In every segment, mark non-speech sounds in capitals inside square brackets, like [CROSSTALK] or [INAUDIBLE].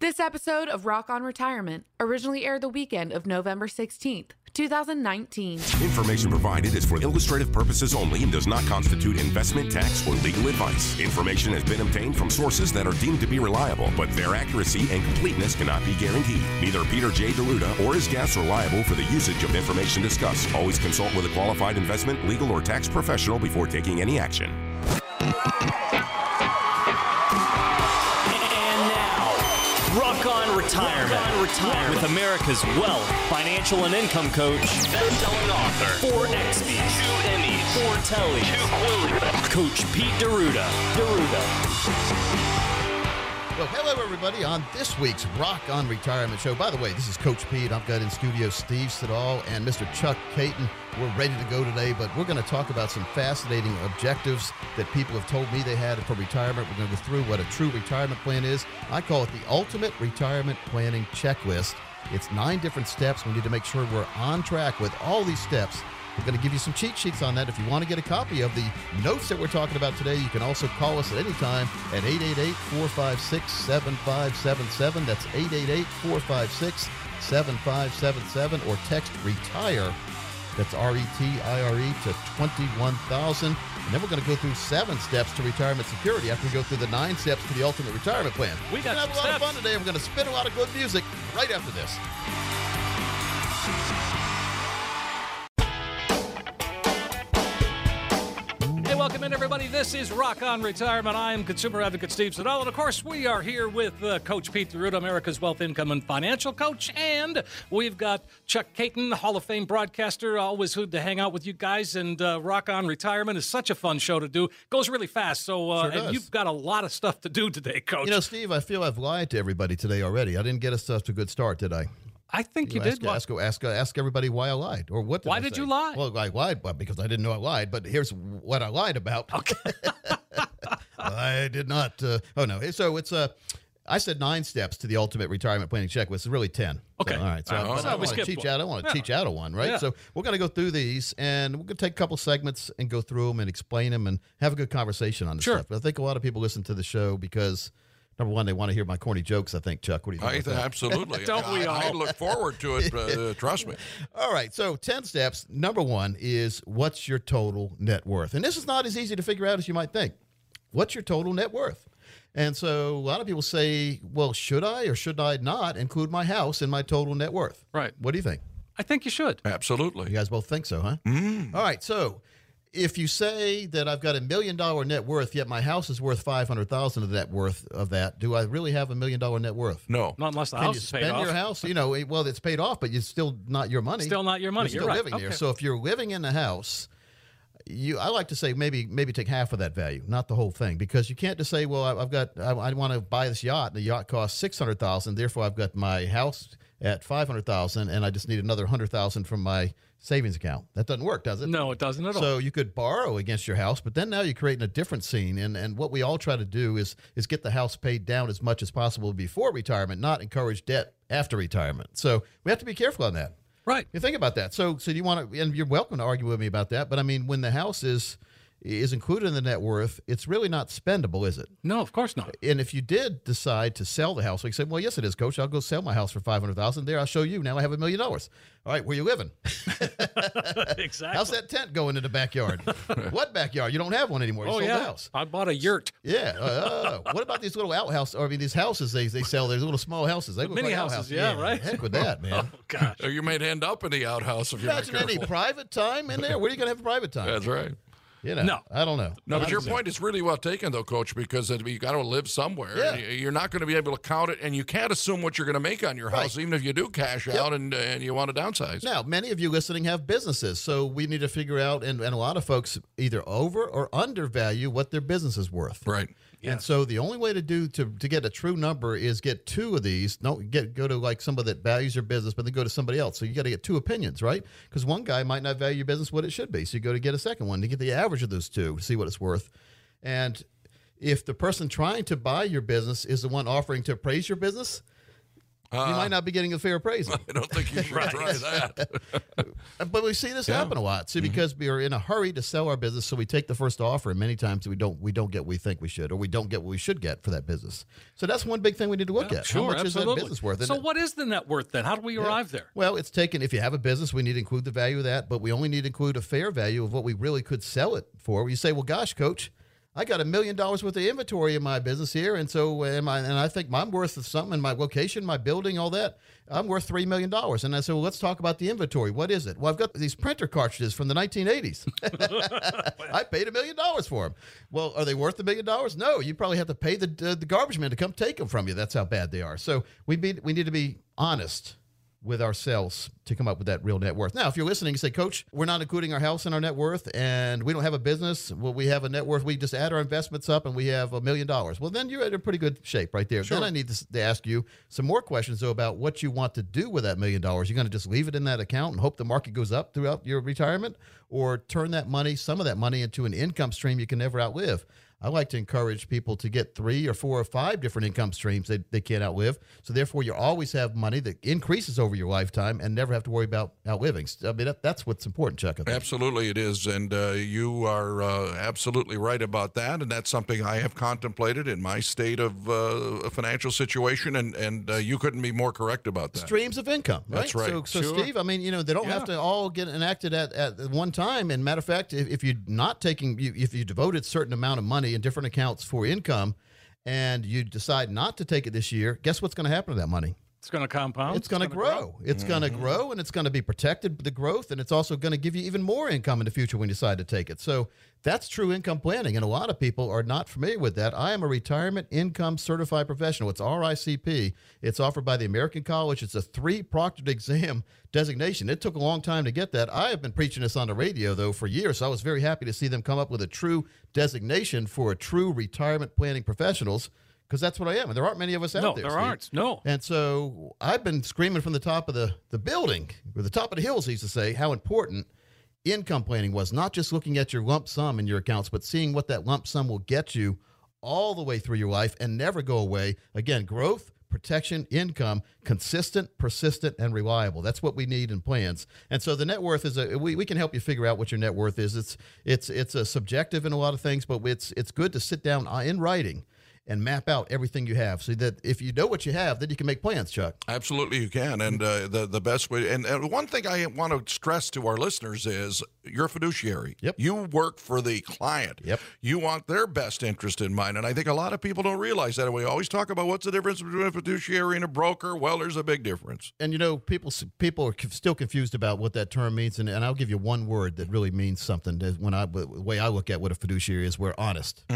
This episode of Rock on Retirement originally aired the weekend of November 16th, 2019. Information provided is for illustrative purposes only and does not constitute investment, tax, or legal advice. Information has been obtained from sources that are deemed to be reliable, but their accuracy and completeness cannot be guaranteed. Neither Peter J. D'Arruda or his guests are liable for the usage of information discussed. Always consult with a qualified investment, legal, or tax professional before taking any action. Retirement, Retirement. with America's wealth, financial, and income coach, best-selling author, four XBs, two Emmys, four Telly, two Quillies, Coach Pete D'Arruda. D'Arruda. Well, hello, everybody, on this week's Rock on Retirement show. By the way, this is Coach Pete. I've got in studio Steve Siddall and Mr. Chuck Caton. We're ready to go today, but we're going to talk about some fascinating objectives that people have told me they had for retirement. We're going to go through what a true retirement plan is. I call it the ultimate retirement planning checklist. It's nine different steps. We need to make sure we're on track with all these steps we're going to give you some cheat sheets on that. If you want to get a copy of the notes that we're talking about today, you can also call us at any time at 888 456 7577. That's 888 456 7577 or text RETIRE. That's R E T I R E to 21,000. And then we're going to go through seven steps to retirement security after we go through the nine steps to the ultimate retirement plan. We got we're going to have a lot steps. of fun today. We're going to spin a lot of good music right after this. Welcome in, everybody. This is Rock on Retirement. I am consumer advocate Steve Siddall. And of course, we are here with uh, Coach Pete D'Arruda, America's Wealth, Income, and Financial Coach. And we've got Chuck Caton, Hall of Fame broadcaster. Always good to hang out with you guys. And uh, Rock on Retirement is such a fun show to do. Goes really fast. So, uh, Sure and you've got a lot of stuff to do today, Coach. You know, Steve, I feel I've lied to everybody today already. I didn't get us off to a good start, did I? I think you, ask, did. Ask, ask, ask everybody why I lied, or what? Why I did say? you lie? Well, I lied well, because I didn't know I lied. But here's what I lied about. Okay. [LAUGHS] I did not. Uh, oh no. So it's Uh, I said nine steps to the ultimate retirement planning checklist. It's really ten. Okay. So, all right. So, Uh, but so I want to teach out. I want to teach out of one, right? Yeah. So we're going to go through these, and we're going to take a couple segments and go through them and explain them and have a good conversation on this Sure. stuff. But I think a lot of people listen to the show because. Number one, they want to hear my corny jokes. I think, Chuck. What do you think? I, absolutely. [LAUGHS] Don't we I, I all? look forward to it. Uh, [LAUGHS] trust me. All right. So 10 steps. Number one is what's your total net worth? And this is not as easy to figure out as you might think. What's your total net worth? And so a lot of people say, well, should I or should I not include my house in my total net worth? Right. What do you think? I think you should. Absolutely. You guys both think so, huh? Mm. All right. So if you say that I've got a million dollar net worth, yet my house is worth 500,000 of the net worth of that, do I really have a million dollar net worth? No. Not unless the Can house you is paid spend off. your house? You know, well, it's paid off, but it's still not your money. Still not your money. You're You're still right. living there. So if you're living in the house, you I like to say maybe maybe take half of that value, not the whole thing, because you can't just say, well, I- I've got I, I want to buy this yacht, and the yacht costs six hundred thousand, therefore I've got my house at five hundred thousand, and I just need another hundred thousand from my savings account. That doesn't work, does it? No, it doesn't at all. So you could borrow against your house, but then now you're creating a different scene. And and what we all try to do is is get the house paid down as much as possible before retirement, not encourage debt after retirement. So we have to be careful on that. Right. You think about that. So so you want to and you're welcome to argue with me about that, but I mean when the house is is included in the net worth, it's really not spendable, is it? No, of course not. And if you did decide to sell the house, like you said, well, yes, it is, Coach. I'll go sell my house for five hundred thousand. There, I'll show you. Now I have a million dollars. All right, where you living? [LAUGHS] exactly. How's that tent going in the backyard? [LAUGHS] what backyard? You don't have one anymore. You Oh sold yeah, the house. I bought a yurt. Yeah. Uh, what about these little outhouses? Or I mean, these houses they, they sell. There's little small houses. They look mini like houses, outhouses. yeah, right. Heck with that, [LAUGHS] man. Oh gosh. You may end up in the outhouse if you're not Imagine any private time in there. Where are you going to have private time? That's right. You know, No. I don't know. No, but your point is really well taken, though, Coach, because you got to live somewhere. Yeah. You- You're not going to be able to count it, and you can't assume what you're going to make on your house, Right. even if you do cash out and, and you want to downsize. Now, many of you listening have businesses, so we need to figure out, and, and a lot of folks either over or undervalue what their business is worth. Right. And so the only way to do to, to get a true number is get two of these. Don't get go to like somebody that values your business, but then go to somebody else. So you got to get two opinions, right? Because one guy might not value your business what it should be. So you go to get a second one to get the average of those two to see what it's worth. And if the person trying to buy your business is the one offering to appraise your business, you might uh-uh. not be getting a fair appraisal. [LAUGHS] I don't think you should [LAUGHS] try that. [LAUGHS] But we see this Yeah. happen a lot. See, mm-hmm. because we are in a hurry to sell our business, so we take the first offer, and many times we don't we don't get what we think we should, or we don't get what we should get for that business. So that's one big thing we need to look at. Sure, How much absolutely. is that business worth? So, And- what is the net worth then? How do we arrive there? Well, it's taken. If you have a business, we need to include the value of that, but we only need to include a fair value of what we really could sell it for. You say, "Well, gosh, coach, I got a million dollars worth of inventory in my business here, and so am I, and I think I'm worth something in my location, my building, all that. I'm worth three million dollars." And I said, "Well, let's talk about the inventory. What is it?" Well, I've got these printer cartridges from the 1980s. [LAUGHS] I paid a million dollars for them. Well, are they worth a million dollars? No. You probably have to pay the uh, the garbage man to come take them from you. That's how bad they are. So we be, we need to be honest with ourselves to come up with that real net worth. Now, if you're listening and say, Coach, we're not including our house in our net worth and we don't have a business, well, we have a net worth, we just add our investments up and we have a million dollars. Well, then you're in a pretty good shape right there. Then I need to, to ask you some more questions, though, about what you want to do with that million dollars. You're going to just leave it in that account and hope the market goes up throughout your retirement or turn that money, some of that money, into an income stream you can never outlive. I like to encourage people to get three or four or five different income streams they, they can't outlive. So therefore, you always have money that increases over your lifetime and never have to worry about outliving. I mean, that, that's what's important, Chuck. Absolutely, it is, and uh, you are uh, absolutely right about that. And that's something I have contemplated in my state of uh, financial situation, and and uh, you couldn't be more correct about that. Streams of income, right? That's right. So, so Sure. Steve, I mean, you know, they don't have to all get enacted at, at one time. And matter of fact, if, if you're not taking, you, if you devoted certain amount of money in different accounts for income, and you decide not to take it this year, guess what's going to happen to that money? It's going to compound. it's going to gonna grow. It's going to mm-hmm. grow, and it's going to be protected the growth, and it's also going to give you even more income in the future when you decide to take it. So that's true income planning, and a lot of people are not familiar with that. I am a retirement income certified professional. It's RICP. It's offered by the American College. It's a three proctored exam designation. It took a long time to get that. I have been preaching this on the radio though for years, so I was very happy to see them come up with a true designation for a true retirement planning professionals. Because that's what I am, and there aren't many of us out No, there. there Steve. aren't. No. And so I've been screaming from the top of the, the building, or the top of the hills, he used to say, how important income planning was. Not just looking at your lump sum in your accounts, but seeing what that lump sum will get you all the way through your life and never go away. Again, growth, protection, income, consistent, persistent, and reliable. That's what we need in plans. And so the net worth is a we, we can help you figure out what your net worth is. It's it's it's a subjective in a lot of things, but it's it's good to sit down uh, in writing and map out everything you have so that if you know what you have, then you can make plans, Chuck. Absolutely, you can, and uh, the the best way. And, and one thing I want to stress to our listeners is you're a fiduciary. Yep. You work for the client. Yep. You want their best interest in mind, and I think a lot of people don't realize that. And We always talk about what's the difference between a fiduciary and a broker. Well, there's a big difference. And you know, people people are still confused about what that term means, and, and I'll give you one word that really means something. That When I the way I look at what a fiduciary is, we're honest. [LAUGHS]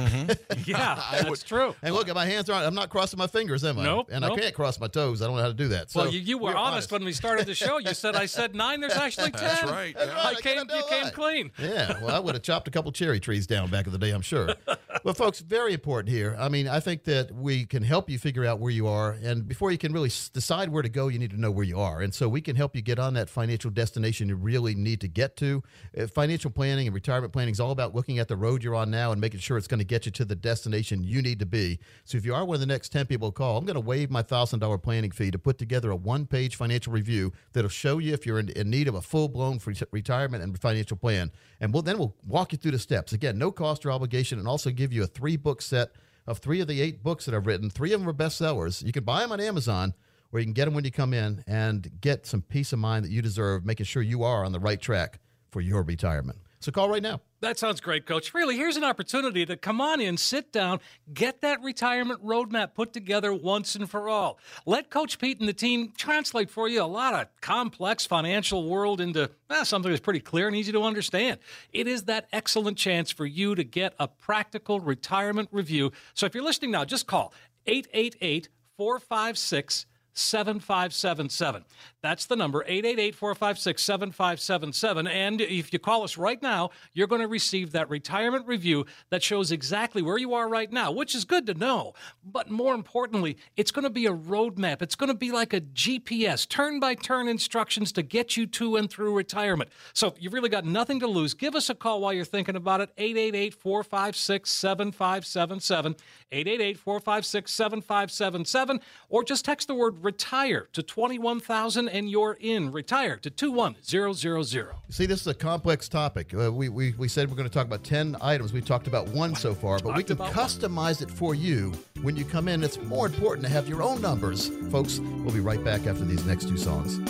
Yeah, that's true. And look, my hands aren't. I'm not crossing my fingers, am I? Nope, And nope. I can't cross my toes. I don't know how to do that. So well, you, you were we're honest, when we started the show. You said I said nine. There's actually ten. That's right. That's right. I I came. cannot You came clean. [LAUGHS] Yeah, well, I would have chopped a couple cherry trees down back in the day, I'm sure. [LAUGHS] well, folks, very important here. I mean, I think that we can help you figure out where you are, and before you can really decide where to go, you need to know where you are. And so we can help you get on that financial destination you really need to get to. Uh, financial planning and retirement planning is all about looking at the road you're on now and making sure it's going to get you to the destination you need to be. So if you are one of the next 10 people to call, I'm going to waive my $1,000 planning fee to put together a one page financial review that'll show you if you're in, in need of a full blown retirement and financial plan. And we'll, then we'll walk you through the steps. Again, no cost or obligation, and also give you a three book set of three of the eight books that I've written. Three of them are bestsellers. You can buy them on Amazon or you can get them when you come in and get some peace of mind that you deserve, making sure you are on the right track for your retirement. So call right now. That sounds great, Coach. Really, here's an opportunity to come on in, sit down, get that retirement roadmap put together once and for all. Let Coach Pete and the team translate for you a lot of complex financial world into eh, something that's pretty clear and easy to understand. It is that excellent chance for you to get a practical retirement review. So if you're listening now, just call 888 456 7577. That's the number 888 456 7577. And if you call us right now, you're going to receive that retirement review that shows exactly where you are right now, which is good to know. But more importantly, it's going to be a roadmap. It's going to be like a GPS, turn by turn instructions to get you to and through retirement. So you've really got nothing to lose. Give us a call while you're thinking about it 888 456 7577. 888 456 7577. Or just text the word retire to 21,000 and you're in. Retire to 21000. See, this is a complex topic. Uh, we, we, we said we're going to talk about 10 items. We talked about one so far, but we can customize it for you when you come in. It's more important to have your own numbers. Folks, we'll be right back after these next two songs.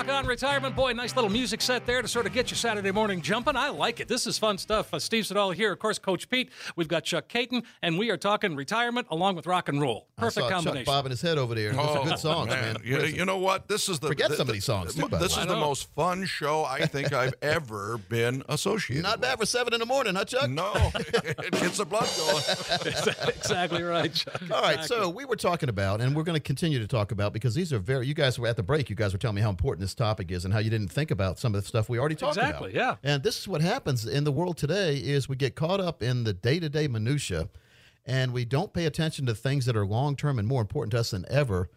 Rock On Retirement. Boy, nice little music set there to sort of get your Saturday morning jumping. I like it. This is fun stuff. Uh, Steve Siddall here, of course, Coach Pete. We've got Chuck Caton, and we are talking retirement along with rock and roll. Perfect I saw combination. Chuck bobbing his head over there. Those are good songs, man. Oh, You, you know what? This is the Forget the- some of these songs, too, This is the most fun show I think [LAUGHS] I've ever been associated. Not bad for 7 in the morning, huh, Chuck? No, [LAUGHS] it gets the blood going. [LAUGHS] exactly right, Chuck. All right, Exactly. so we were talking about, and we're going to continue to talk about because these are very. You guys were at the break. You guys were telling me how important this topic is and how you didn't think about some of the stuff we already talked about. Exactly, yeah. And this is what happens in the world today: is we get caught up in the day-to-day minutia, and we don't pay attention to things that are long-term and more important to us than ever.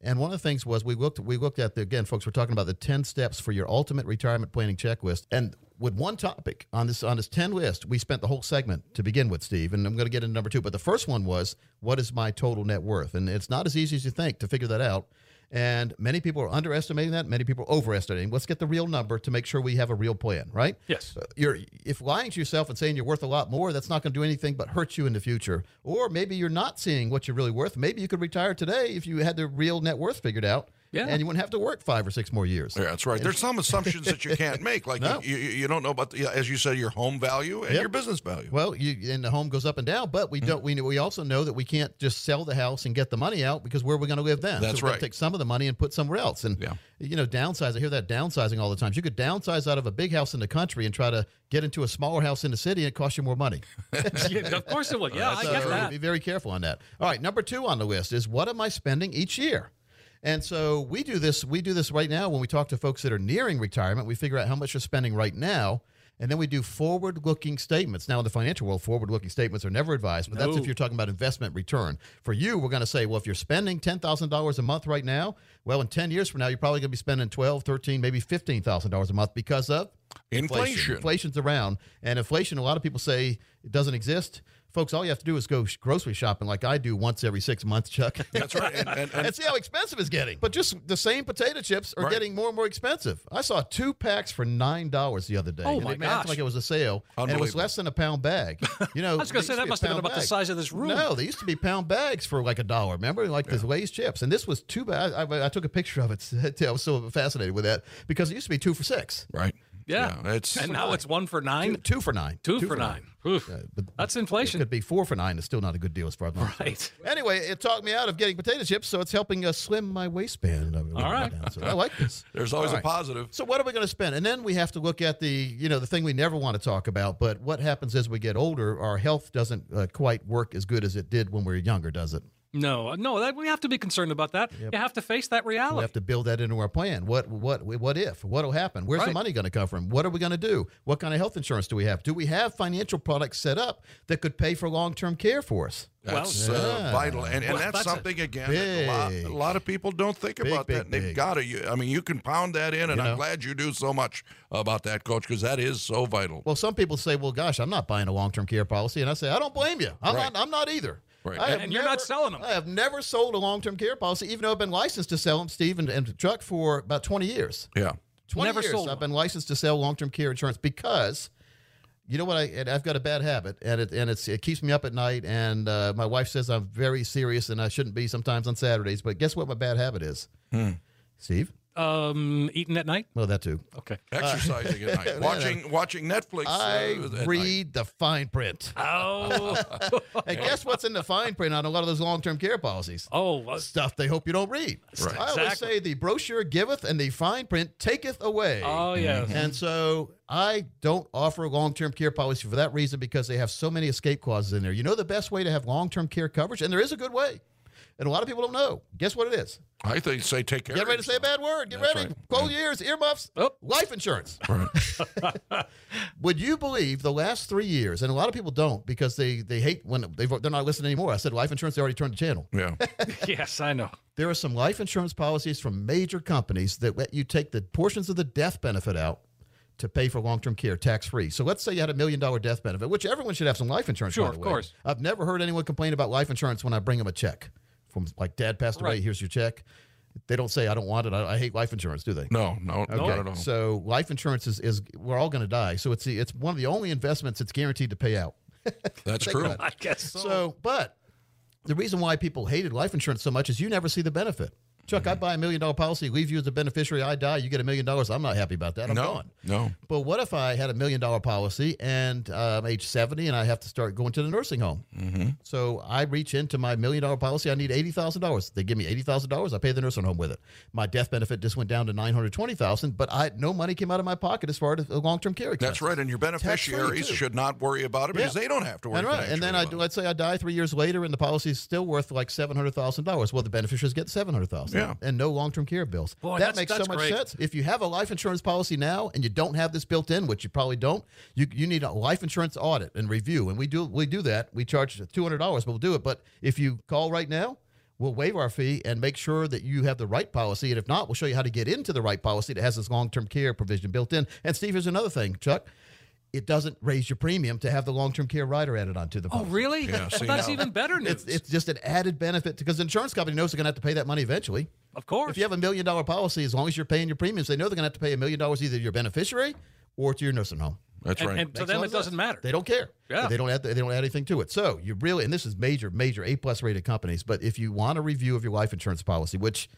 And one of the things was we looked we looked at the again, folks. We're talking about the ten steps for your ultimate retirement planning checklist. And with one topic on this on this ten list, we spent the whole segment to begin with, Steve. And I'm going to get into number two. But the first one was what is my total net worth? And it's not as easy as you think to figure that out. And many people are underestimating that. Many people are overestimating. Let's get the real number to make sure we have a real plan, right? Yes. Uh, You're if lying to yourself and saying you're worth a lot more, that's not going to do anything but hurt you in the future. Or maybe you're not seeing what you're really worth. Maybe you could retire today if you had the real net worth figured out. Yeah. And you wouldn't have to work five or six more years. Yeah, that's right. There's some [LAUGHS] assumptions that you can't make, like No. you, you, you don't know about, the, as you said, your home value and Yep. your business value. Well, you and the home goes up and down, but Mm-hmm. we don't. We we also know that we can't just sell the house and get the money out because where are we going to live then? That's so we're right. Take some of the money and put somewhere else, and Yeah. you know, downsize. I hear that downsizing all the time. You could downsize out of a big house in the country and try to get into a smaller house in the city, and it costs you more money. Yeah, [LAUGHS] of course it would. Yeah, I So get that. Be very careful on that. All right, number two on the list is what am I spending each year? And so we do this. We do this right now when we talk to folks that are nearing retirement. We figure out how much you're spending right now, and then we do forward-looking statements. Now, in the financial world, forward-looking statements are never advised, but that's if you're talking about investment return. For you, we're going to say, well, if you're spending ten thousand dollars a month right now, well, in ten years from now, you're probably going to be spending twelve, thirteen, maybe fifteen thousand dollars a month because of Inflation. Inflation's around, and inflation. A lot of people say it doesn't exist. Folks, all you have to do is go grocery shopping like I do once every six months, Chuck. [LAUGHS] That's right. And, and, and and see how expensive it's getting. But just the same potato chips are Right. getting more and more expensive. I saw two packs for nine dollars the other day. Oh, my it gosh. like it was a sale, and it was less than a pound bag. [LAUGHS] You know, I was gonna say that to be a must have been pound about the size of this room. No, they used to be pound bags for like a dollar. Remember, like the Lay's chips, and this was two bags. I, I took a picture of it. [LAUGHS] I was so fascinated with that because it used to be two for six. right. Yeah. it's and now it's one for nine. Two, two for nine. Two for nine. Oof. but That's It inflation. could be four for nine. It's still not a good deal as far as I'm. [LAUGHS] Right. Anyway, it talked me out of getting potato chips, so it's helping uh, slim my waistband. All right. down. So I like this. [LAUGHS] There's always All a positive. So what are we going to spend? And then we have to look at the, you know, the thing we never want to talk about. But what happens as we get older? Our health doesn't uh, quite work as good as it did when we were younger, does it? No, no, that, we have to be concerned about that. You have to face that reality. We have to build that into our plan. What, what, what if? What'll happen? Where's the money going to come from? What are we going to do? What kind of health insurance do we have? Do we have financial products set up that could pay for long-term care for us? That's Well, uh, yeah. vital, and, and Well, that's, that's a something again. that a, lot, a lot of people don't think big, about big, that. And they've got to. I mean, you can pound that in, and You know? I'm glad you do so much about that, Coach, because that is so vital. Well, some people say, "Well, gosh, I'm not buying a long-term care policy," and I say, "I don't blame you. I'm Right. not. I'm not either." Right. I have And you're not selling them. I have never sold a long-term care policy, even though I've been licensed to sell them, Steve and, and Chuck, for about 20 years. yeah. 20 Never years sold I've been licensed to sell long-term care insurance because you know what I and I've got a bad habit and it and it's it keeps me up at night and uh, my wife says I'm very serious and I shouldn't be sometimes on Saturdays but guess what my bad habit is Steve Um, eating at night. well that too Okay. Exercising at night, [LAUGHS] watching watching Netflix. uh, I at night. read the fine print [LAUGHS] Oh, and guess what's in the fine print on a lot of those long-term care policies oh, uh, stuff they hope you don't read Right. I always say the brochure giveth and the fine print taketh away oh, yeah. And so I don't offer a long term care policy for that reason because they have so many escape clauses in there. You know the best way to have long term care coverage, and there is a good way. And a lot of people don't know. Guess what it is? I think say take care. Get of ready to say a bad word. Get That's ready. right. Close mm. your ears, earmuffs. Oh. Life insurance. [LAUGHS] [LAUGHS] Would you believe the last three years, and a lot of people don't because they, they hate when they, they're not listening anymore. I said life insurance, they already turned the channel. Yeah. [LAUGHS] yes, I know. There are some life insurance policies from major companies that let you take the portions of the death benefit out, to pay for long term care tax free. So let's say you had a million dollar death benefit, which everyone should have some life insurance. Sure, by the of course. I've never heard anyone complain about life insurance when I bring them a check from like dad passed away. Right. Here's your check. They don't say I don't want it. I, I hate life insurance, do they? No, no, not at all. So life insurance is, is we're all going to die. So it's the, it's one of the only investments that's guaranteed to pay out. [LAUGHS] That's true. I guess so. So, but the reason why people hated life insurance so much is you never see the benefit. Chuck, I buy a million dollar policy, leave you as a beneficiary, I die, you get a million dollars. I'm not happy about that. I'm No, gone. no. But what if I had a million dollar policy and I'm age 70 and I have to start going to the nursing home? Mm-hmm. So I reach into my million dollar policy. I need $80,000. They give me $80,000. I pay the nursing home with it. My death benefit just went down to 920000 but I no money came out of my pocket as far as long term care expenses. That's right. And your beneficiaries should not worry about it because Yeah. they don't have to worry. And right, and then I let's say I die three years later, and the policy is still worth like seven hundred thousand dollars. Well, the beneficiaries get seven hundred thousand, Yeah. and no long term care bills. Boy, that that's- makes so much great. sense. If you have a life insurance policy now and you don't have this built in, which you probably don't, you you need a life insurance audit and review, and we do we do that. We charge two hundred dollars, but we'll do it. But if you call right now. We'll waive our fee and make sure that you have the right policy. And if not, we'll show you how to get into the right policy that has this long term care provision built in. And Steve, here's another thing, Chuck. It doesn't raise your premium to have the long term care rider added onto the policy. oh, policy. really? Yeah, see That's now. even better news. It's, it's just an added benefit because the insurance company knows they're going to have to pay that money eventually. of course. If you have a million dollar policy, as long as you're paying your premiums, they know they're going to have to pay a million dollars either to your beneficiary or to your nursing home. That's and, right. and to them, it doesn't matter. They don't care. Yeah. They don't add. They don't add anything to it. So you really, and this is major, major A plus rated companies. But if you want a review of your life insurance policy, which,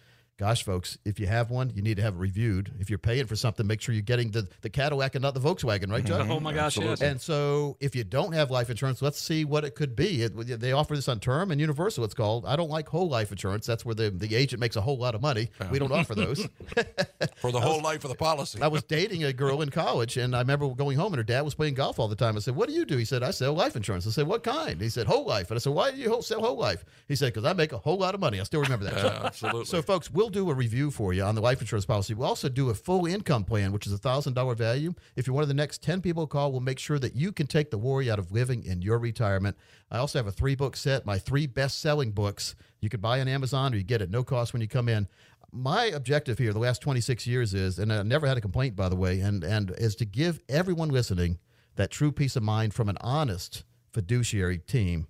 gosh, folks, if you have one, you need to have it reviewed. If you're paying for something, make sure you're getting the the Cadillac and not the Volkswagen, right, Chuck? Mm-hmm. oh my gosh, yes. And so, if you don't have life insurance, let's see what it could be. It, they offer this on term and universal. It's called. I don't like whole life insurance. That's where the, the agent makes a whole lot of money. We don't offer those. [LAUGHS] [LAUGHS] For the whole life of the policy. I was dating a girl in college, and I remember going home, and her dad was playing golf all the time. I said, "What do you do?" He said, "I sell life insurance." I said, "What kind?" He said, "Whole life." And I said, "Why do you sell whole life?" He said, "Because I make a whole lot of money." I still remember that. Yeah, absolutely. So, folks, we'll do a review for you on the life insurance policy. We'll also do a full income plan, which is a thousand dollar value. If you're one of the next ten people call, we'll make sure that you can take the worry out of living in your retirement. I also have a three book set, my three best selling books. You can buy on Amazon or you get at no cost when you come in. My objective here, the last 26 years, is, and I never had a complaint, by the way, and and is to give everyone listening that true peace of mind from an honest fiduciary team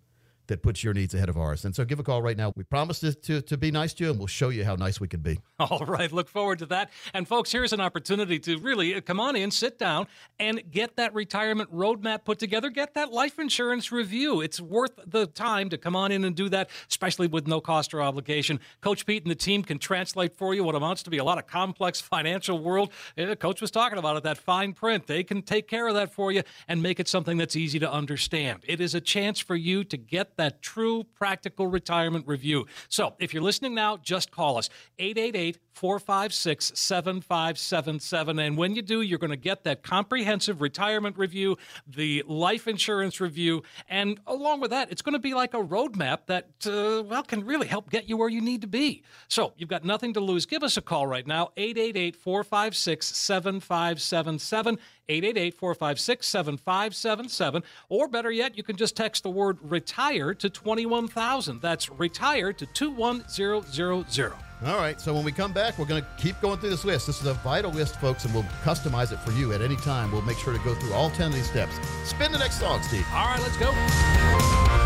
that puts your needs ahead of ours. And so give a call right now. We promise to, to, to be nice to you, and we'll show you how nice we can be. [LAUGHS] All right, look forward to that. And folks, here's an opportunity to really uh, come on in, sit down, and get that retirement roadmap put together. Get that life insurance review. It's worth the time to come on in and do that, especially with no cost or obligation. Coach Pete and the team can translate for you what amounts to be a lot of complex [LAUGHS] financial world. Uh, Coach was talking about it, that fine print. They can take care of that for you and make it something that's easy to understand. It is a chance for you to get that true practical retirement review. So if you're listening now, just call us 888 456 7577. And when you do, you're going to get that comprehensive retirement review, the life insurance review, and along with that, it's going to be like a roadmap that, uh, well, can really help get you where you need to be. So you've got nothing to lose. Give us a call right now 888 456 7577. 888 456 7577. Or better yet, you can just text the word retire to 21000. That's retire to 21000. All right. So when we come back, we're going to keep going through this list. This is a vital list, folks, and we'll customize it for you at any time. We'll make sure to go through all 10 of these steps. Spin the next song, Steve. All right, let's go.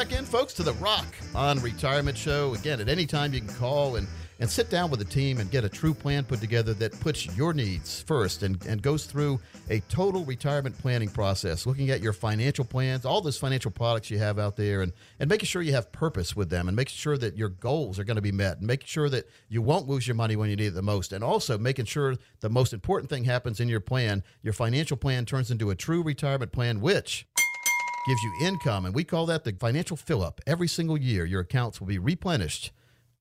Back in, folks, to the Rock on Retirement Show. Again, at any time you can call and, and sit down with a team and get a true plan put together that puts your needs first and, and goes through a total retirement planning process, looking at your financial plans, all those financial products you have out there, and, and making sure you have purpose with them and making sure that your goals are going to be met and making sure that you won't lose your money when you need it the most. And also making sure the most important thing happens in your plan. Your financial plan turns into a true retirement plan, which gives you income, and we call that the financial fill up. Every single year, your accounts will be replenished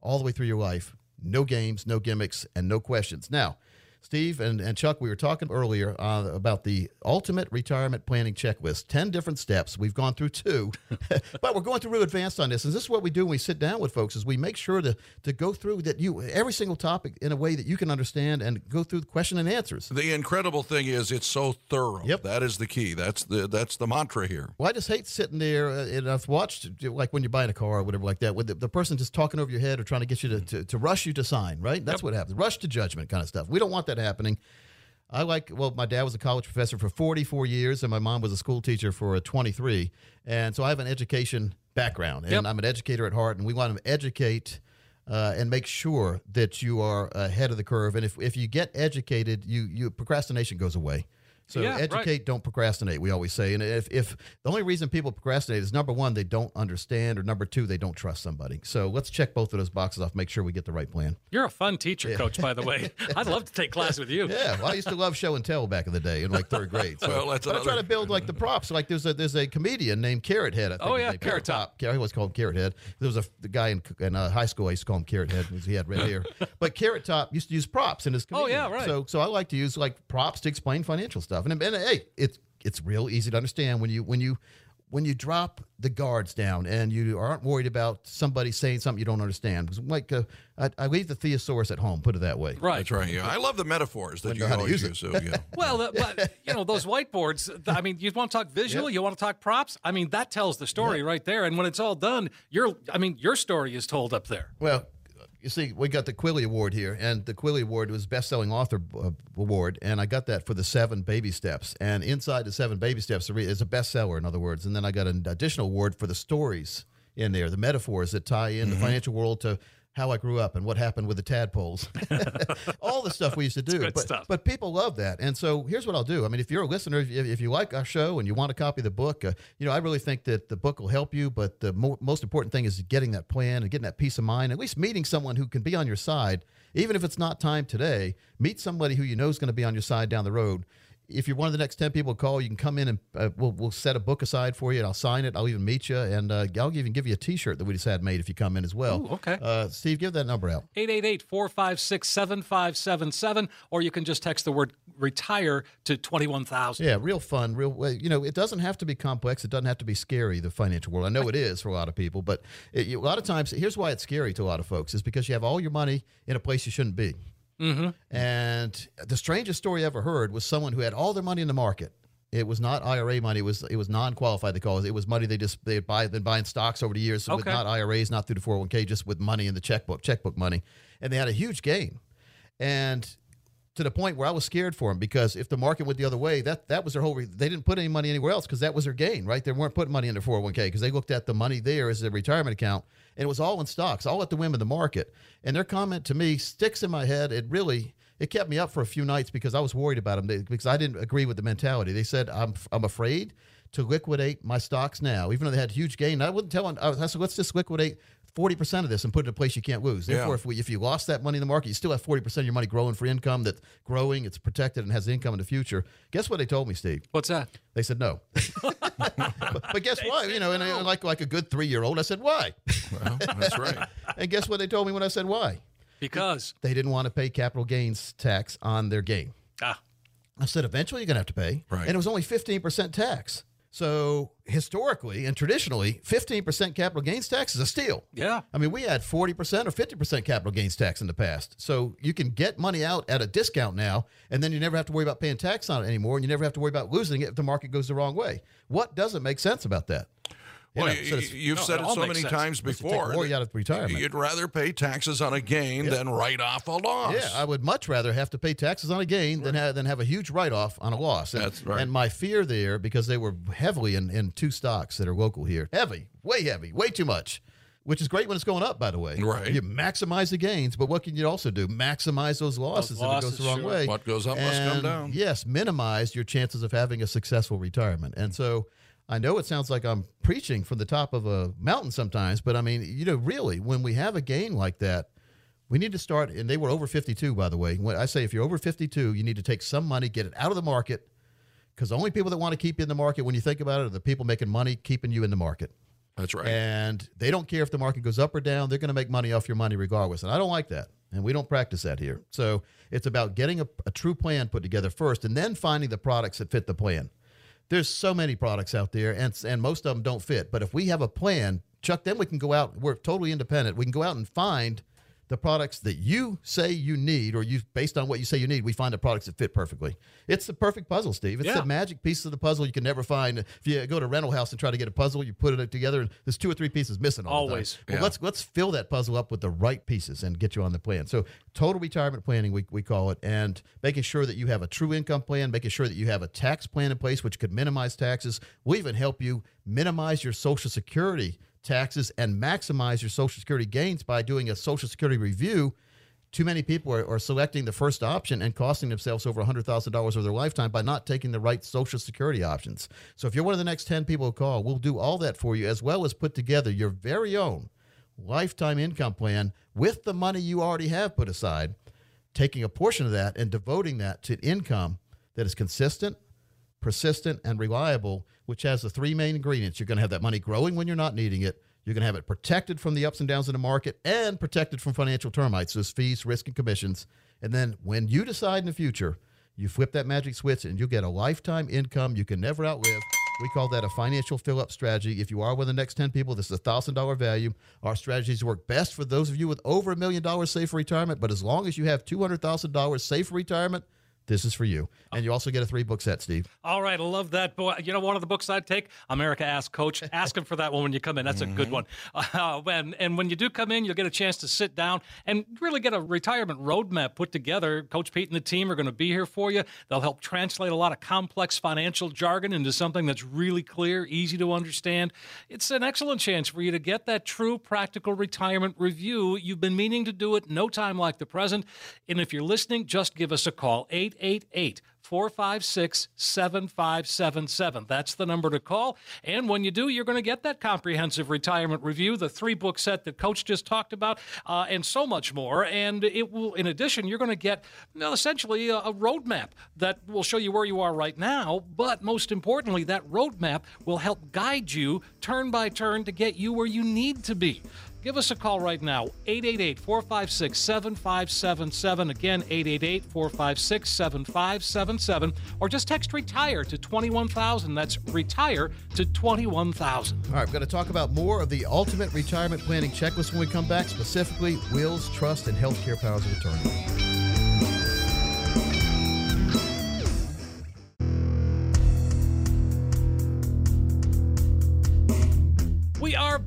all the way through your life. No games, no gimmicks, and no questions. Now, Steve and, and Chuck, we were talking earlier uh, about the ultimate retirement planning checklist 10 different steps. We've gone through two, [LAUGHS] but we're going through real advanced on this. And this is what we do when we sit down with folks is we make sure to, to go through that you every single topic in a way that you can understand and go through the question and answers. The incredible thing is it's so thorough. Yep. That is the key. That's the that's the mantra here. Well, I just hate sitting there, uh, and I've watched, like when you're buying a car or whatever like that, with the, the person just talking over your head or trying to get you to, to, to rush you to sign, right? That's what happens. Rush to judgment kind of stuff. We don't want that happening. I like, well, my dad was a college professor for 44 years, and my mom was a school teacher for uh, 23. And so I have an education background, and Yep. I'm an educator at heart, and we want to educate. Uh, and make sure that you are ahead of the curve. And if, if you get educated, you, you procrastination goes away. So Yeah, right. educate, don't procrastinate. We always say, and if, if the only reason people procrastinate is number one, they don't understand, or number two, they don't trust somebody. So let's check both of those boxes off. Make sure we get the right plan. You're a fun teacher, coach, by the way. [LAUGHS] I'd love to take class with you. Yeah, well, I used to love show and tell back in the day in like third grade. So Well, that's but I try to build like the props. Like there's a there's a comedian named Carrot Head. I think Oh, yeah, name. Carrot Top. Carrot was called Carrot Head. There was a the guy in, in uh, high school. I used to call him Carrot Head because he had red hair. [LAUGHS] But Carrot Top used to use props in his Oh, yeah, right. So so I like to use like props to explain financial stuff. And, and hey, it's it's real easy to understand when you when you when you drop the guards down and you aren't worried about somebody saying something you don't understand. Because like uh, I, I leave the thesaurus at home. Put it that way. Right. That's right. Yeah. I love the metaphors that know you how to always use use. So, yeah. [LAUGHS] Well, the, but you know those whiteboards. I mean, you want to talk visual, you want to talk props. I mean, that tells the story right there. And when it's all done, your, I mean, your story is told up there. Well, you see, we got the Quilly Award here, and the Quilly Award was Best-Selling Author uh, Award, and I got that for the Seven Baby Steps. And inside the Seven Baby Steps is a bestseller, in other words. And then I got an additional award for the stories in there, the metaphors that tie in the financial world to how I grew up and what happened with the tadpoles, [LAUGHS] [LAUGHS] all the stuff we used to do. good but, stuff. but people love that, and so here's what I'll do. I mean, if you're a listener, if, if you like our show and you want a copy of the book, uh, you know, I really think that the book will help you. But the mo- most important thing is getting that plan and getting that peace of mind. At least meeting someone who can be on your side, even if it's not time today. Meet somebody who you know is going to be on your side down the road. If you're one of the next ten people to call, you can come in and uh, we'll, we'll set a book aside for you, and I'll sign it. I'll even meet you, and uh, I'll even give you a T-shirt that we just had made if you come in as well. Ooh, okay. Uh, Steve, give that number out. 888 456 7577, or you can just text the word retire to 21,000. Yeah, real fun, real. well, You know, it doesn't have to be complex. It doesn't have to be scary. The financial world. I know it is for a lot of people, but it, you- a lot of times, here's why it's scary to a lot of folks: is because you have all your money in a place you shouldn't be. Mm-hmm. And the strangest story I ever heard was someone who had all their money in the market. It was not IRA money. It was it was non-qualified. They call it. It was money they just they had buy been buying stocks over the years. So with Okay. not IRAs, not through the 401k, just with money in the checkbook, checkbook money, and they had a huge gain. And to the point where I was scared for them because if the market went the other way, that that was their whole. Re- they didn't put any money anywhere else because that was their gain, right? They weren't putting money in their 401k because they looked at the money there as a retirement account, and it was all in stocks, all at the whim of the market. And their comment to me sticks in my head. It really it kept me up for a few nights because I was worried about them they, because I didn't agree with the mentality. They said I'm I'm afraid to liquidate my stocks now, even though they had huge gain. I wouldn't tell them. I, was, I said let's just liquidate. 40% of this and put it in a place you can't lose. Therefore, Yeah. if, we, if you lost that money in the market, you still have 40% of your money growing for income that's growing, it's protected, and has income in the future. Guess what they told me, Steve? What's that? They said no. [LAUGHS] but, but guess what? You know, and I, like like a good three year old, I said why? Well, that's right. [LAUGHS] and guess what they told me when I said why? Because, They didn't want to pay capital gains tax on their gain. ah, I said eventually you're going to have to pay, Right. and it was only 15% tax. So historically and traditionally, 15% capital gains tax is a steal. yeah. I mean, we had 40% or 50% capital gains tax in the past. So you can get money out at a discount now, and then you never have to worry about paying tax on it anymore, and you never have to worry about losing it if the market goes the wrong way. What doesn't make sense about that? You Well, know, y- so it's- you've no, said it it so many sense. times Let's take before. more out of retirement. You'd rather pay taxes on a gain than write off a loss. Yeah, I would much rather have to pay taxes on a gain than have, than have a huge write off on a loss. And, That's right. And my fear there, because they were heavily in, in two stocks that are local here, heavy, way heavy, way too much. Which is great when it's going up, by the way. Right. You maximize the gains, but what can you also do? Maximize those losses if it goes the wrong sure. way. What goes up must come down. Yes, minimize your chances of having a successful retirement. And so I know it sounds like I'm preaching from the top of a mountain sometimes, but I mean, you know, really, when we have a gain like that, we need to start. And they were over 52, by the way. When I say if you're over 52, you need to take some money, get it out of the market, because the only people that want to keep you in the market, when you think about it, are the people making money keeping you in the market. That's right. And they don't care if the market goes up or down. They're going to make money off your money regardless. And I don't like that. And we don't practice that here. So it's about getting a, a true plan put together first and then finding the products that fit the plan. There's so many products out there, and, and most of them don't fit. But if we have a plan, Chuck, then we can go out. We're totally independent. We can go out and find the products that you say you need, or you based on what you say you need, we find the products that fit perfectly. It's the perfect puzzle, Steve. It's Yeah. the magic piece of the puzzle you can never find. If you go to a rental house and try to get a puzzle, you put it together, and there's two or three pieces missing. All the time. Always. Well, Yeah. let's let's fill that puzzle up with the right pieces and get you on the plan. So total retirement planning, we, we call it, and making sure that you have a true income plan, making sure that you have a tax plan in place, which could minimize taxes. We even help you minimize your Social Security taxes and maximize your Social Security gains by doing a Social Security review. Too many people are, are selecting the first option and costing themselves over $100,000 over their lifetime by not taking the right Social Security options. So, if you're one of the next 10 people who call, we'll do all that for you as well as put together your very own lifetime income plan with the money you already have put aside, taking a portion of that and devoting that to income that is consistent, persistent, and reliable, which has the three main ingredients. You're going to have that money growing when you're not needing it. You're going to have it protected from the ups and downs of the market and protected from financial termites, those fees, risk, and commissions. And then when you decide in the future, you flip that magic switch and you'll get a lifetime income you can never outlive. We call that a financial fill up strategy. If you are one of the next 10 people, this is a $1,000 value. Our strategies work best for those of you with over a million dollars saved for retirement. But as long as you have $200,000 saved for retirement, this is for you. And you also get a three book set, Steve. All right, I love that. Boy, you know, one of the books I'd take, America Ask Coach. [LAUGHS] Ask him for that one when you come in. That's a good one. Uh, and, and when you do come in, you'll get a chance to sit down and really get a retirement roadmap put together. Coach Pete and the team are going to be here for you. They'll help translate a lot of complex financial jargon into something that's really clear, easy to understand. It's an excellent chance for you to get that true practical retirement review. You've been meaning to do it, no time like the present. And if you're listening, just give us a call 888 456 7577. That's the number to call. And when you do, you're going to get that comprehensive retirement review, the three book set that Coach just talked about, uh, and so much more. And it will, in addition, you're going to get you know, essentially a, a roadmap that will show you where you are right now. But most importantly, that roadmap will help guide you turn by turn to get you where you need to be. Give us a call right now, 888 456 7577. Again, 888 456 7577. Or just text retire to 21000. That's retire to 21000. All right, we're going to talk about more of the ultimate retirement planning checklist when we come back, specifically wills, trust, and healthcare powers of attorney.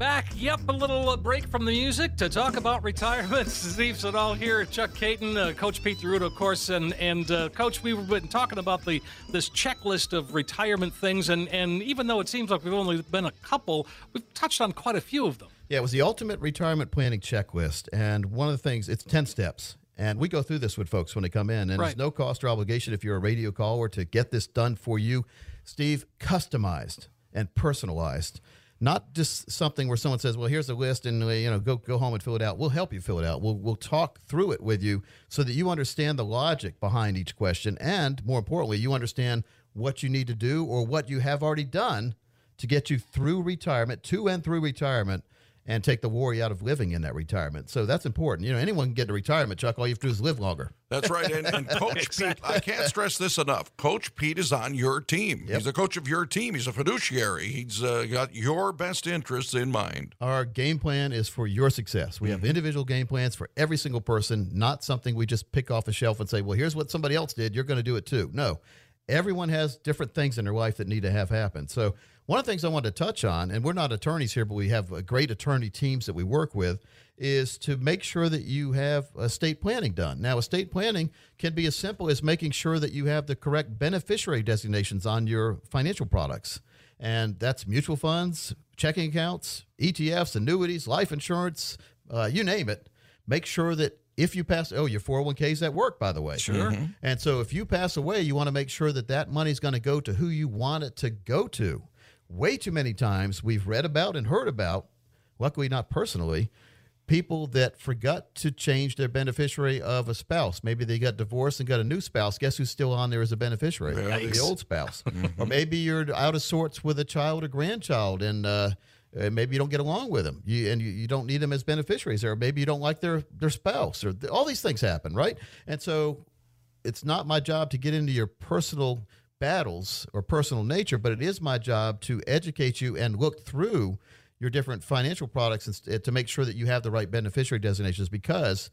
Back. Yep, a little uh, break from the music to talk about retirement. [LAUGHS] Steve Siddall here, Chuck Caton, uh, Coach Pete D'Arruda, of course, and and uh, Coach. We've been talking about the this checklist of retirement things, and and even though it seems like we've only been a couple, we've touched on quite a few of them. Yeah, it was the ultimate retirement planning checklist. And one of the things, it's 10 steps. And we go through this with folks when they come in. And Right. there's no cost or obligation if you're a radio caller to get this done for you. Steve, customized and personalized. Not just something where someone says, "Well, here's a list, and uh, you know, go go home and fill it out." We'll help you fill it out. We'll we'll talk through it with you so that you understand the logic behind each question, and more importantly, you understand what you need to do or what you have already done to get you through retirement, to and through retirement, and take the worry out of living in that retirement. So that's important. You know, anyone can get to retirement, Chuck. All you have to do is live longer. That's right. And, and [LAUGHS] Coach Pete, I can't stress this enough. Coach Pete is on your team. He's a coach of your team. He's a fiduciary. He's uh, got your best interests in mind. Our game plan is for your success. We have individual game plans for every single person, not something we just pick off a shelf and say, well, here's what somebody else did. You're going to do it too. No, everyone has different things in their life that need to have happen. So, one of the things I wanted to touch on, and we're not attorneys here, but we have uh, great attorney teams that we work with, is to make sure that you have estate planning done. Now, estate planning can be as simple as making sure that you have the correct beneficiary designations on your financial products. And that's mutual funds, checking accounts, ETFs, annuities, life insurance, uh, you name it. Make sure that if you pass, oh, your 401k is at work, by the way. Sure. And so if you pass away, you want to make sure that that money is going to go to who you want it to go to. Way too many times we've read about and heard about, luckily not personally, people that forgot to change their beneficiary of a spouse. Maybe they got divorced and got a new spouse. Guess who's still on there as a beneficiary? The old spouse. [LAUGHS] or maybe you're out of sorts with a child or grandchild and uh, Uh, maybe you don't get along with them, you, and you, you don't need them as beneficiaries, or maybe you don't like their their spouse, or th- all these things happen, right? And so, it's not my job to get into your personal battles or personal nature, but it is my job to educate you and look through your different financial products and, uh, to make sure that you have the right beneficiary designations because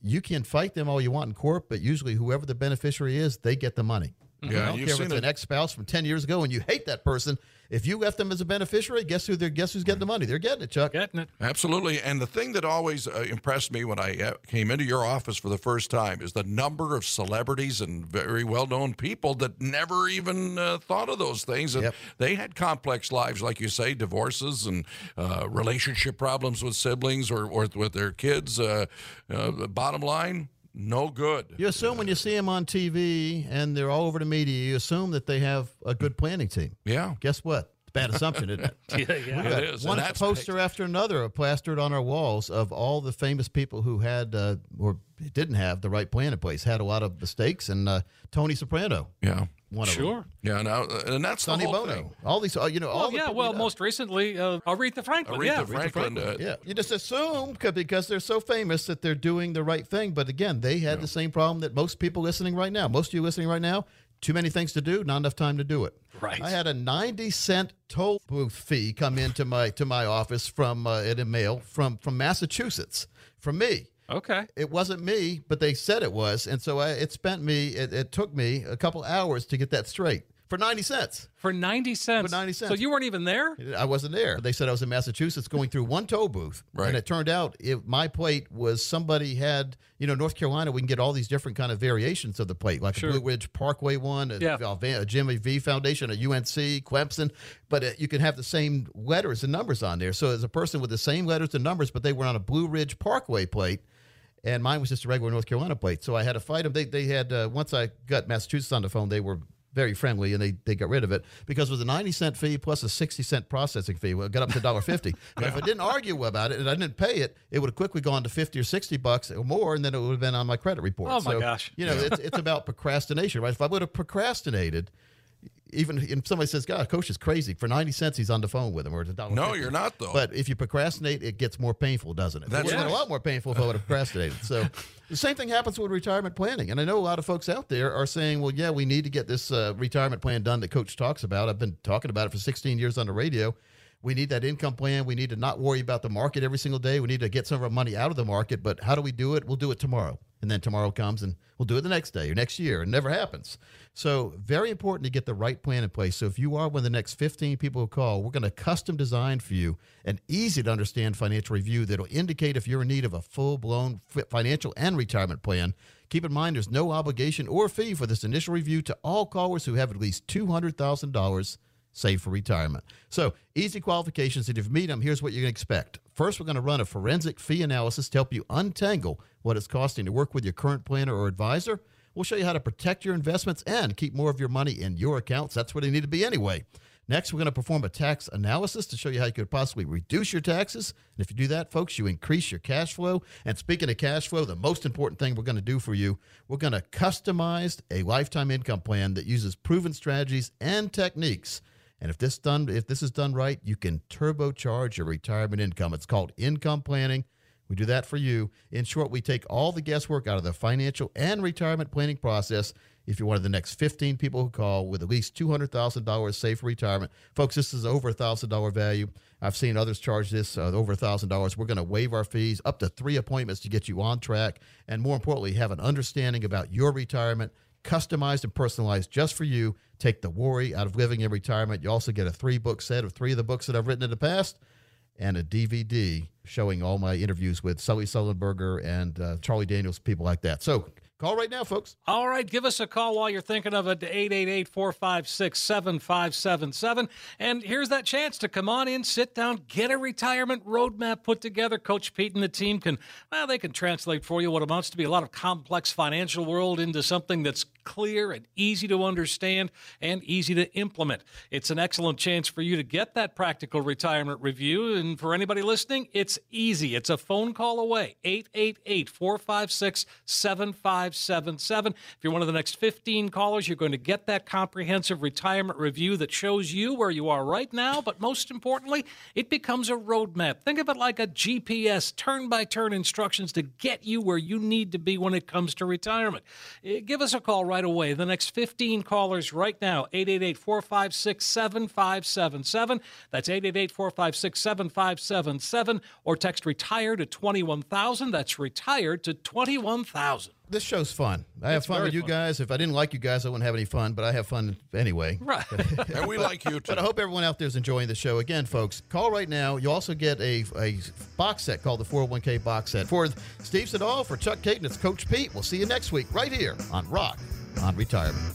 you can fight them all you want in court, but usually whoever the beneficiary is, they get the money. Yeah, I don't you've care if seen it's it. an ex-spouse from ten years ago and you hate that person. If you left them as a beneficiary, guess who? They're guess who's getting the money? They're getting it, Chuck. Getting it. Absolutely. And the thing that always uh, impressed me when I uh, came into your office for the first time is the number of celebrities and very well known people that never even uh, thought of those things. And Yep. they had complex lives, like you say, divorces and uh, relationship problems with siblings or, or with their kids. Uh, uh, bottom line, no good. You assume when you see them on TV and they're all over the media, you assume that they have a good planning team. Yeah. Guess what? It's a bad assumption, isn't it? [LAUGHS] Yeah, yeah. It is. One and that's poster after another plastered on our walls of all the famous people who had uh, or didn't have the right plan in place, had a lot of mistakes, and uh, Tony Soprano, Yeah. One of them. Sure. Yeah. Now, uh, and that's Sonny the whole Bono, thing. all these, uh, you know, all Well, the yeah. people Well, you know. most recently, uh, Aretha Franklin. Aretha yeah. Franklin. uh, yeah, you just assume 'cause- because they're so famous that they're doing the right thing. But again, they had the same problem that most people listening right now. Most of you listening right now, too many things to do, not enough time to do it. Right. I had a ninety cent toll booth fee come into my to my office from uh, in a mail from from Massachusetts from me. Okay. It wasn't me, but they said it was, and so I, it spent me. It, it took me a couple hours to get that straight for ninety cents. For 90 cents. For 90 cents. So you weren't even there? I wasn't there. They said I was in Massachusetts going through one toll booth, Right. and it turned out it, my plate was somebody had you know North Carolina. We can get all these different kind of variations of the plate, like Sure. a Blue Ridge Parkway one, a, Yeah. a a Jimmy V Foundation, a UNC, Clemson, but uh you can have the same letters and numbers on there. So as a person with the same letters and numbers, but they were on a Blue Ridge Parkway plate. And mine was just a regular North Carolina plate, so I had to fight them. They, they had uh, once I got Massachusetts on the phone, they were very friendly and they, they got rid of it because with a 90 cent fee plus a 60 cent processing fee. Well, it got up to $1.50. But [LAUGHS] if I didn't argue about it and I didn't pay it, it would have quickly gone to 50 or 60 bucks or more and then it would have been on my credit report. Oh, my So, gosh. You know, it's, it's about procrastination, right? If I would have procrastinated, even if somebody says, God, coach is crazy. For 90 cents, he's on the phone with him or it's a dollar. No, you're not, though. But if you procrastinate, it gets more painful, doesn't it? That's it would have been right. a lot more painful if I would have procrastinated. So [LAUGHS] the same thing happens with retirement planning. And I know a lot of folks out there are saying, well, yeah, we need to get this uh, retirement plan done that coach talks about. I've been talking about it for 16 years on the radio. We need that income plan. We need to not worry about the market every single day. We need to get some of our money out of the market. But how do we do it? We'll do it tomorrow. And then tomorrow comes and we'll do it the next day or next year. It never happens. So, very important to get the right plan in place. So, if you are one of the next 15 people who call, we're going to custom design for you an easy to understand financial review that'll indicate if you're in need of a full blown financial and retirement plan. Keep in mind, there's no obligation or fee for this initial review to all callers who have at least $200,000 saved for retirement. So, easy qualifications. And if you meet them, here's what you can expect. First, we're going to run a forensic fee analysis to help you untangle what it's costing to work with your current planner or advisor. We'll show you how to protect your investments and keep more of your money in your accounts. That's where they need to be anyway. Next, we're going to perform a tax analysis to show you how you could possibly reduce your taxes. And if you do that, folks, you increase your cash flow. And speaking of cash flow, the most important thing we're going to do for you, we're going to customize a lifetime income plan that uses proven strategies and techniques. And if this done, if this is done right, you can turbocharge your retirement income. It's called income planning. We do that for you. In short, we take all the guesswork out of the financial and retirement planning process. If you're one of the next 15 people who call with at least $200,000 saved for retirement, folks, this is over a $1,000 value. I've seen others charge this uh, over $1,000. We're going to waive our fees up to three appointments to get you on track. And more importantly, have an understanding about your retirement, customized and personalized just for you. Take the worry out of living in retirement. You also get a three book set of three of the books that I've written in the past and a DVD showing all my interviews with Sully Sullenberger and uh, Charlie Daniels, people like that. So call right now, folks. All right, give us a call while you're thinking of it to 888 456 7577. And here's that chance to come on in, sit down, get a retirement roadmap put together. Coach Pete and the team can, well, they can translate for you what amounts to be a lot of complex financial world into something that's clear and easy to understand and easy to implement. It's an excellent chance for you to get that practical retirement review. And for anybody listening, it's easy. It's a phone call away 888 456 7577. 577. If you're one of the next 15 callers, you're going to get that comprehensive retirement review that shows you where you are right now. But most importantly, it becomes a roadmap. Think of it like a GPS, turn by turn instructions to get you where you need to be when it comes to retirement. Eh, give us a call right away. The next 15 callers right now, 888 456 7577. That's 888 456 7577. Or text retire to 21000. That's retired to 21000 this show's fun. I have fun with you fun. guys. If I didn't like you guys, I wouldn't have any fun, but I have fun anyway. [LAUGHS] Right. [LAUGHS] and we like you too. But I hope everyone out there is enjoying the show. Again, folks, call right now. You also get a, a box set called the 401k box set. For Steve Siddall, for Chuck Caton, it's Coach Pete. We'll see you next week right here on Rock on Retirement.